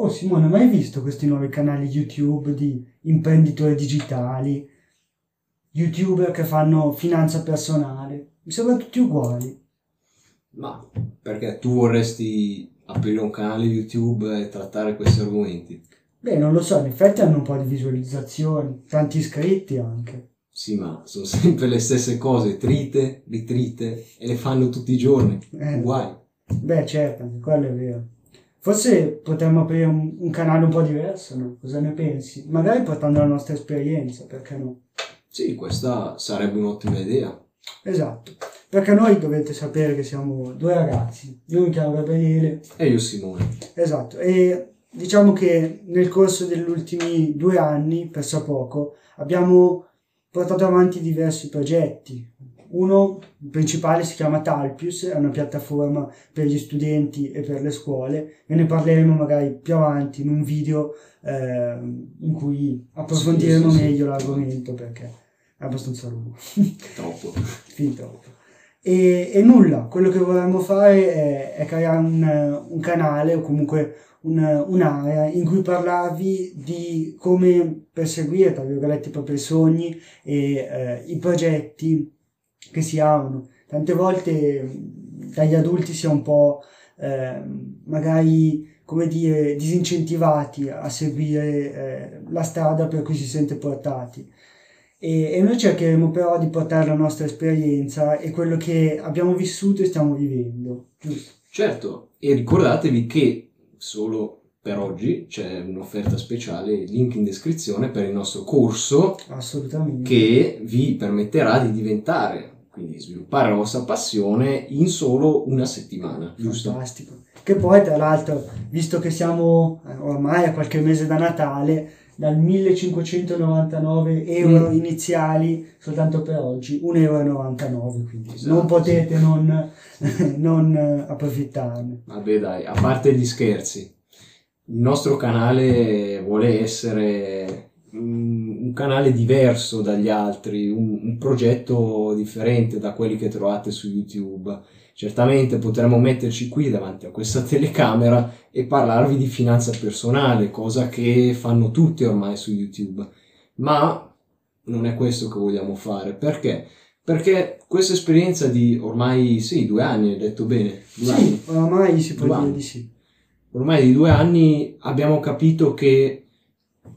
Oh Simone, ma hai visto questi nuovi canali YouTube di imprenditori digitali? YouTuber che fanno finanza personale? Mi sembrano tutti uguali. Ma perché tu vorresti aprire un canale YouTube e trattare questi argomenti? Beh, non lo so, in effetti hanno un po' di visualizzazioni, tanti iscritti anche. Sì, ma sono sempre le stesse cose, trite, ritrite, e le fanno tutti i giorni, Eh. uguali. Beh, certo, quello è vero. Forse potremmo aprire un, un canale un po' diverso, no? Cosa ne pensi? Magari portando la nostra esperienza, perché no? Sì, questa sarebbe un'ottima idea. Esatto. Perché noi dovete sapere che siamo due ragazzi. Io mi chiamo Gabriele. E io Simone. Esatto. E diciamo che nel corso degli ultimi due anni, per poco, abbiamo portato avanti diversi progetti. Uno principale si chiama Talpius, è una piattaforma per gli studenti e per le scuole e ne parleremo magari più avanti in un video eh, in cui approfondiremo Sì, sì, sì. meglio l'argomento perché è abbastanza lungo. Troppo. fin troppo. E, e nulla, quello che vorremmo fare è, è creare un, un canale o comunque un- un'area in cui parlarvi di come perseguire, tra virgolette, i propri sogni e eh, i progetti che si hanno. Tante volte mh, dagli adulti si è un po' eh, magari come dire disincentivati a seguire eh, la strada per cui si sente portati. E, e noi cercheremo però di portare la nostra esperienza e quello che abbiamo vissuto e stiamo vivendo, giusto? Certo, e ricordatevi che solo per oggi c'è un'offerta speciale, link in descrizione per il nostro corso Assolutamente. che vi permetterà di diventare, quindi sviluppare la vostra passione in solo una settimana, giusto? Fantastico. Che poi, tra l'altro, visto che siamo eh, ormai a qualche mese da Natale, dal 1599 euro Mm. iniziali soltanto per oggi, 1,99 euro, quindi Esatto, non potete non, non eh, approfittarne. Vabbè dai, a parte gli scherzi, il nostro canale vuole essere mm, un canale diverso dagli altri, un, un progetto differente da quelli che trovate su YouTube. Certamente potremmo metterci qui davanti a questa telecamera e parlarvi di finanza personale, cosa che fanno tutti ormai su YouTube. Ma non è questo che vogliamo fare. Perché? Perché questa esperienza di ormai, sì, due anni, hai detto bene, due anni Sì, oramai si può dire anni. di sì. Ormai di due anni abbiamo capito che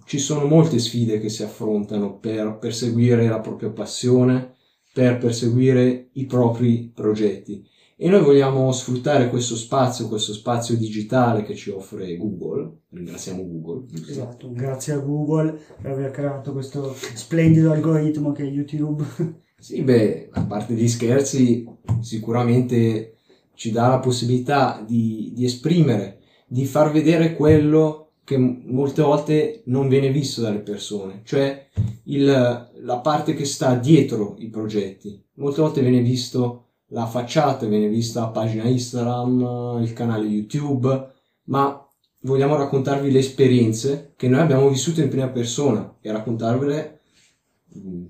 ci sono molte sfide che si affrontano per perseguire la propria passione, per perseguire i propri progetti. E noi vogliamo sfruttare questo spazio, questo spazio digitale che ci offre Google. Ringraziamo Google. Esatto, grazie a Google per aver creato questo splendido algoritmo che è YouTube. Sì, beh, a parte gli scherzi, sicuramente ci dà la possibilità di, di esprimere, di far vedere quello che molte volte non viene visto dalle persone, cioè il- la parte che sta dietro i progetti. Molte volte viene visto la facciata, viene vista la pagina Instagram, il canale YouTube, ma vogliamo raccontarvi le esperienze che noi abbiamo vissuto in prima persona e raccontarvele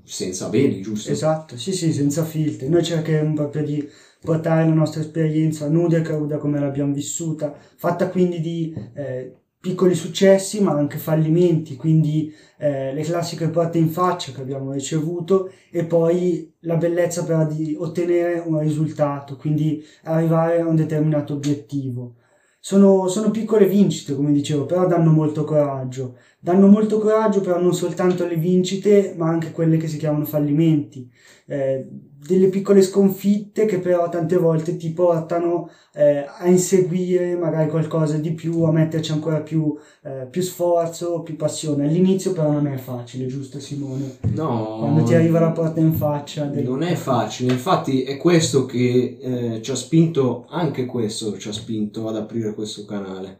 senza veli, giusto? Esatto, sì sì, senza filtri. Noi cercheremo proprio di portare la nostra esperienza nuda e cruda come l'abbiamo vissuta, fatta quindi di eh, piccoli successi ma anche fallimenti, quindi eh, le classiche porte in faccia che abbiamo ricevuto e poi la bellezza però di ottenere un risultato, quindi arrivare a un determinato obiettivo. Sono, sono piccole vincite, come dicevo, però danno molto coraggio. Danno molto coraggio però non soltanto le vincite, ma anche quelle che si chiamano fallimenti. Eh, delle piccole sconfitte che però tante volte ti portano eh, a inseguire magari qualcosa di più, a metterci ancora più, eh, più sforzo, più passione. All'inizio però non è facile, giusto Simone? No, Quando ti arriva la porta in faccia. devi- non è facile, infatti è questo che eh, ci ha spinto, anche questo ci ha spinto ad aprire questo canale,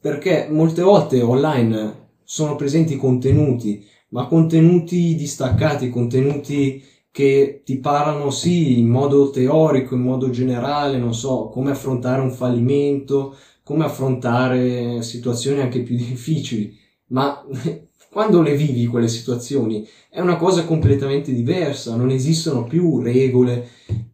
perché molte volte online sono presenti contenuti, ma contenuti distaccati, contenuti che ti parlano sì in modo teorico, in modo generale, non so, come affrontare un fallimento, come affrontare situazioni anche più difficili, ma quando le vivi quelle situazioni è una cosa completamente diversa, non esistono più regole,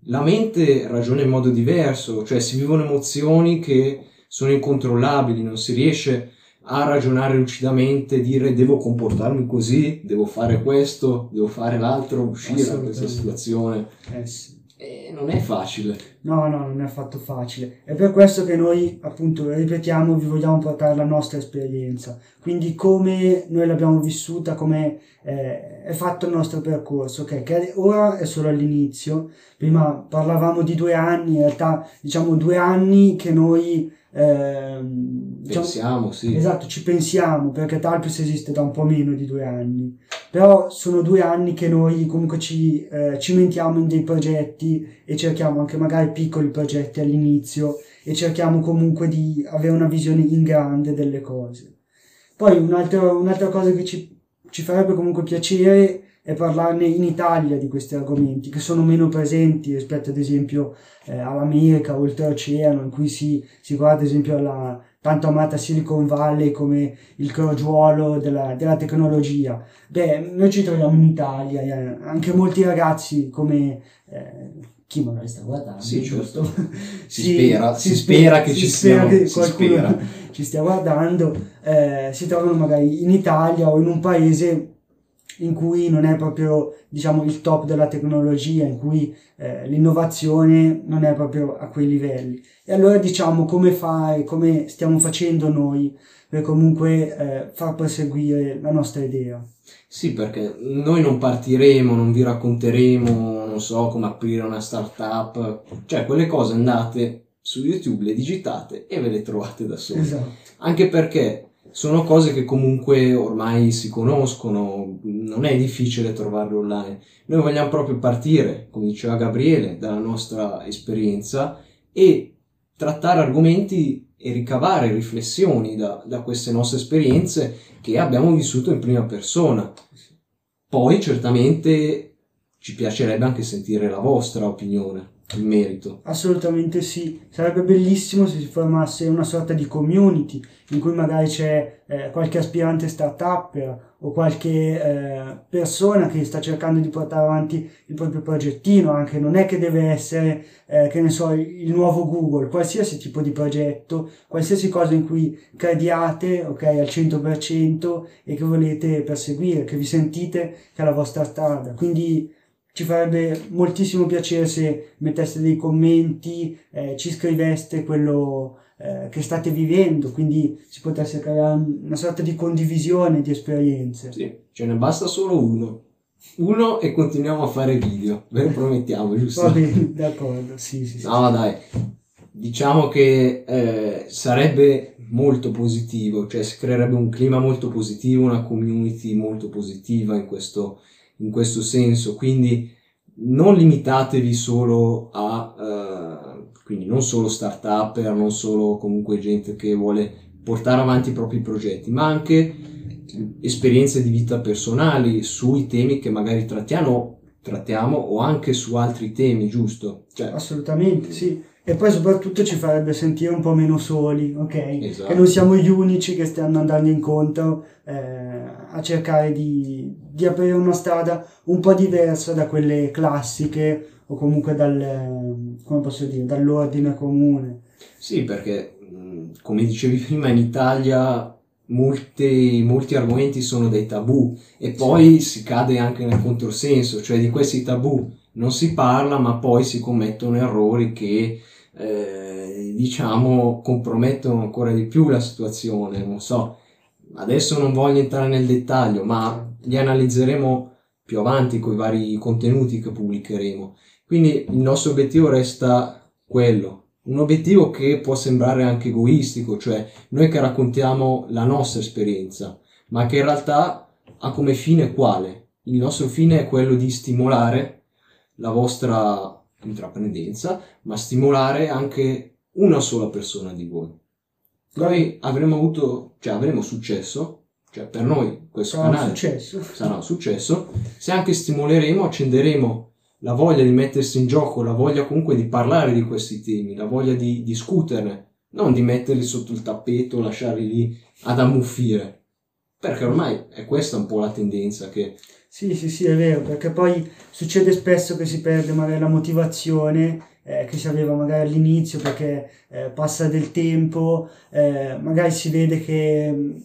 la mente ragiona in modo diverso, cioè si vivono emozioni che sono incontrollabili, non si riesce a ragionare lucidamente, dire devo comportarmi così, devo fare questo, devo fare l'altro, uscire da questa situazione. Eh sì. E non è facile. No, no, non è affatto facile. È per questo che noi, appunto, ripetiamo, vi vogliamo portare la nostra esperienza. Quindi come noi l'abbiamo vissuta, come eh, è fatto il nostro percorso, ok? Che ora è solo all'inizio. Prima parlavamo di due anni, in realtà diciamo due anni che noi eh, diciamo, pensiamo, sì. Esatto, ci pensiamo perché Talpis esiste da un po' meno di due anni, però sono due anni che noi comunque ci eh, cimentiamo in dei progetti e cerchiamo anche magari piccoli progetti all'inizio e cerchiamo comunque di avere una visione in grande delle cose. Poi un'altra, un'altra cosa che ci, ci farebbe comunque piacere e parlarne in Italia di questi argomenti che sono meno presenti rispetto ad esempio eh, all'America, oltreoceano, in cui si, si guarda ad esempio alla tanto amata Silicon Valley come il crogiuolo della, della tecnologia. Beh, noi ci troviamo in Italia, eh, anche molti ragazzi come... Eh, chi magari sta guardando, sì, giusto? Si, si, spera, si, spera, che si ci spera siano, che qualcuno ci stia guardando, eh, si trovano magari in Italia o in un paese in cui non è proprio diciamo il top della tecnologia, in cui eh, l'innovazione non è proprio a quei livelli. E allora diciamo come fai, come stiamo facendo noi per comunque eh, far proseguire la nostra idea. Sì, perché noi non partiremo, non vi racconteremo, non so, come aprire una startup, cioè quelle cose andate su YouTube, le digitate e ve le trovate da soli. Esatto. Anche perché sono cose che comunque ormai si conoscono, non è difficile trovarle online. Noi vogliamo proprio partire, come diceva Gabriele, dalla nostra esperienza e trattare argomenti e ricavare riflessioni da, da queste nostre esperienze che abbiamo vissuto in prima persona. Poi certamente ci piacerebbe anche sentire la vostra opinione in merito. Assolutamente sì, sarebbe bellissimo se si formasse una sorta di community in cui magari c'è eh, qualche aspirante startup o qualche eh, persona che sta cercando di portare avanti il proprio progettino, anche non è che deve essere, eh, che ne so, il nuovo Google, qualsiasi tipo di progetto, qualsiasi cosa in cui crediate, ok, al 100% e che volete perseguire, che vi sentite che è la vostra strada. Quindi ci farebbe moltissimo piacere se metteste dei commenti, eh, ci scriveste quello eh, che state vivendo, quindi si potesse creare una sorta di condivisione di esperienze. Sì, ce ne basta solo uno. Uno e continuiamo a fare video, ve lo promettiamo, giusto? Va bene, d'accordo, sì, sì. No, sì. dai, diciamo che eh, sarebbe molto positivo, cioè si creerebbe un clima molto positivo, una community molto positiva in questo in questo senso, quindi non limitatevi solo a, uh, quindi non solo start-up, non solo comunque gente che vuole portare avanti i propri progetti, ma anche esperienze di vita personali sui temi che magari trattiamo, trattiamo o anche su altri temi, giusto? Cioè, Assolutamente, sì. E poi soprattutto ci farebbe sentire un po' meno soli, ok? Esatto. Che non siamo gli unici che stanno andando incontro eh, a cercare di, di, aprire una strada un po' diversa da quelle classiche o comunque dal, come posso dire, dall'ordine comune. Sì, perché come dicevi prima in Italia molti, molti argomenti sono dei tabù e poi sì. si cade anche nel controsenso, cioè di questi tabù non si parla ma poi si commettono errori che eh, diciamo compromettono ancora di più la situazione, non so, adesso non voglio entrare nel dettaglio, ma li analizzeremo più avanti con i vari contenuti che pubblicheremo. Quindi il nostro obiettivo resta quello, un obiettivo che può sembrare anche egoistico, cioè noi che raccontiamo la nostra esperienza, ma che in realtà ha come fine quale? Il nostro fine è quello di stimolare la vostra intraprendenza, ma stimolare anche una sola persona di voi. Noi avremo avuto, cioè avremo successo, cioè per noi questo sarà canale successo. sarà un successo, se anche stimoleremo, accenderemo la voglia di mettersi in gioco, la voglia comunque di parlare di questi temi, la voglia di discuterne, non di metterli sotto il tappeto, lasciarli lì ad ammuffire. Perché ormai è questa un po' la tendenza che sì, sì, sì, è vero, perché poi succede spesso che si perde magari la motivazione eh, che si aveva magari all'inizio perché eh, passa del tempo, eh, magari si vede che mm,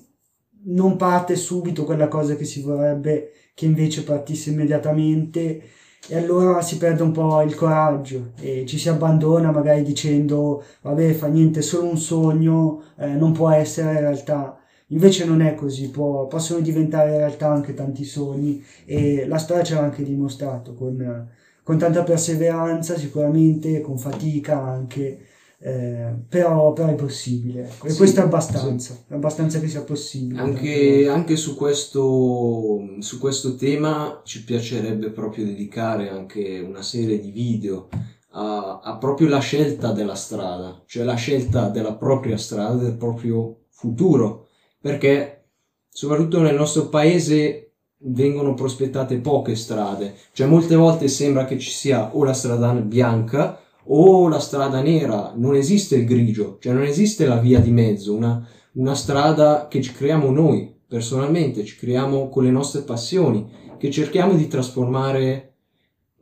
non parte subito quella cosa che si vorrebbe che invece partisse immediatamente e allora si perde un po' il coraggio e ci si abbandona magari dicendo vabbè fa niente, è solo un sogno, eh, non può essere realtà. Invece non è così, può, possono diventare realtà anche tanti sogni e la storia ce l'ha anche dimostrato con, con tanta perseveranza sicuramente, con fatica anche, eh, però, però, è possibile e sì, questo è abbastanza, sì. è abbastanza che sia possibile. Anche, anche su, questo, su questo tema ci piacerebbe proprio dedicare anche una serie di video a, a, proprio la scelta della strada, cioè la scelta della propria strada, del proprio futuro, perché soprattutto nel nostro paese vengono prospettate poche strade, cioè molte volte sembra che ci sia o la strada bianca o la strada nera, non esiste il grigio, cioè non esiste la via di mezzo, una, una strada che ci creiamo noi personalmente, ci creiamo con le nostre passioni, che cerchiamo di trasformare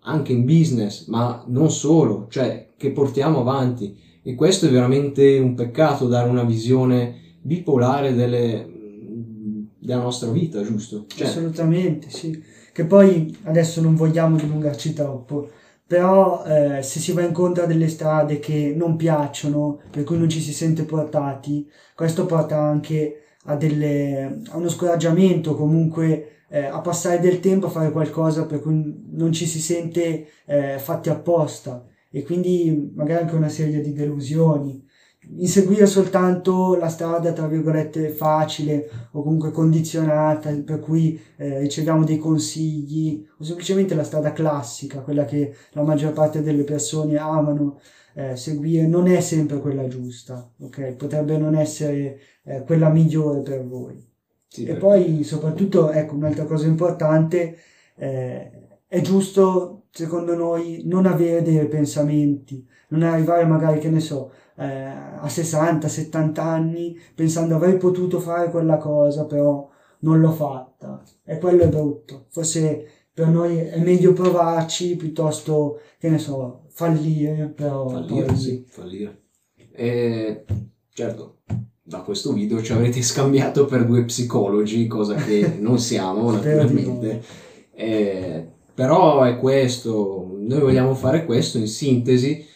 anche in business, ma non solo, cioè che portiamo avanti. E questo è veramente un peccato, dare una visione bipolare delle, della nostra vita, giusto? Cioè, Assolutamente, sì. Che poi adesso non vogliamo dilungarci troppo, però eh, se si va incontro a delle strade che non piacciono, per cui non ci si sente portati, questo porta anche a, delle, a uno scoraggiamento, comunque eh, a passare del tempo a fare qualcosa per cui non ci si sente eh, fatti apposta e quindi magari anche una serie di delusioni inseguire soltanto la strada tra virgolette facile o comunque condizionata per cui eh, riceviamo dei consigli o semplicemente la strada classica quella che la maggior parte delle persone amano eh, seguire non è sempre quella giusta ok? Potrebbe non essere eh, quella migliore per voi. Sì, e poi soprattutto ecco un'altra cosa importante eh, è giusto secondo noi non avere dei pensamenti non arrivare magari che ne so eh, a 60, 70 anni pensando avrei potuto fare quella cosa, però non l'ho fatta. E quello è brutto. Forse per noi è meglio provarci piuttosto che ne so, fallire, però fallire, poi... sì, fallire. E, certo, da questo video ci avrete scambiato per due psicologi, cosa che non siamo naturalmente. Eh, però è questo, noi vogliamo fare questo in sintesi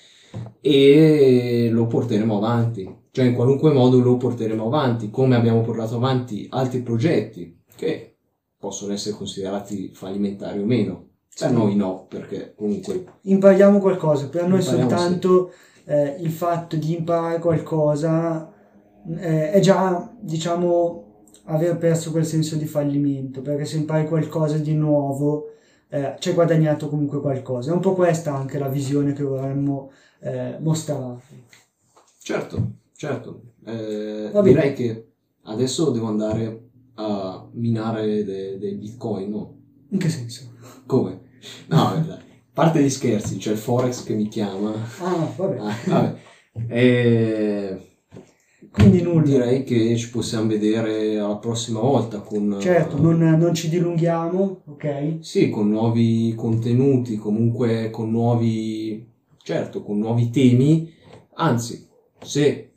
e lo porteremo avanti, cioè in qualunque modo lo porteremo avanti, come abbiamo portato avanti altri progetti che possono essere considerati fallimentari o meno. Per sì. noi no, perché comunque... Impariamo qualcosa, per noi soltanto sì. eh, il fatto di imparare qualcosa eh, è già, diciamo, aver perso quel senso di fallimento, perché se impari qualcosa di nuovo eh, ci hai guadagnato comunque qualcosa. È un po' questa anche la visione che vorremmo eh, mostrare. Certo, certo. Eh, direi che adesso devo andare a minare dei de bitcoin, no? In che senso? Come? No, a parte gli scherzi, c'è il Forex che mi chiama. Ah, vabbè. Ah, vabbè. E... Quindi nulla. Direi che ci possiamo vedere alla prossima volta con... Certo, non, non, ci dilunghiamo, ok? Sì, con nuovi contenuti, comunque con nuovi... Certo, con nuovi temi. Anzi, se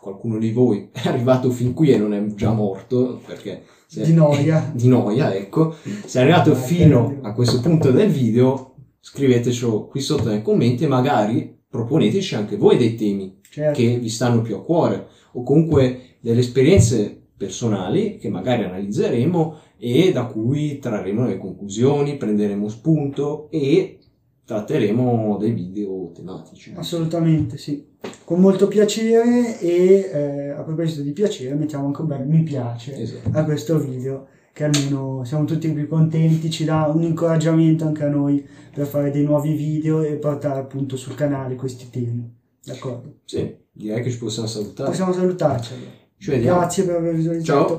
qualcuno di voi è arrivato fin qui e non è già morto, perché... Se, di noia. di noia, ecco. Se è arrivato Dai, fino a questo punto del video, scrivetecelo qui sotto nei commenti e magari proponeteci anche voi dei temi certo. che vi stanno più a cuore o comunque delle esperienze personali che magari analizzeremo e da cui trarremo le conclusioni, prenderemo spunto e tratteremo dei video tematici. Assolutamente sì, con molto piacere e eh, a proposito di piacere mettiamo anche un bel mi piace esatto. a questo video che almeno siamo tutti qui contenti, ci dà un incoraggiamento anche a noi per fare dei nuovi video e portare appunto sul canale questi temi. D'accordo? Sì, direi che ci possiamo salutare. Possiamo salutarci. Ci vediamo. Grazie per aver visualizzato. Ciao.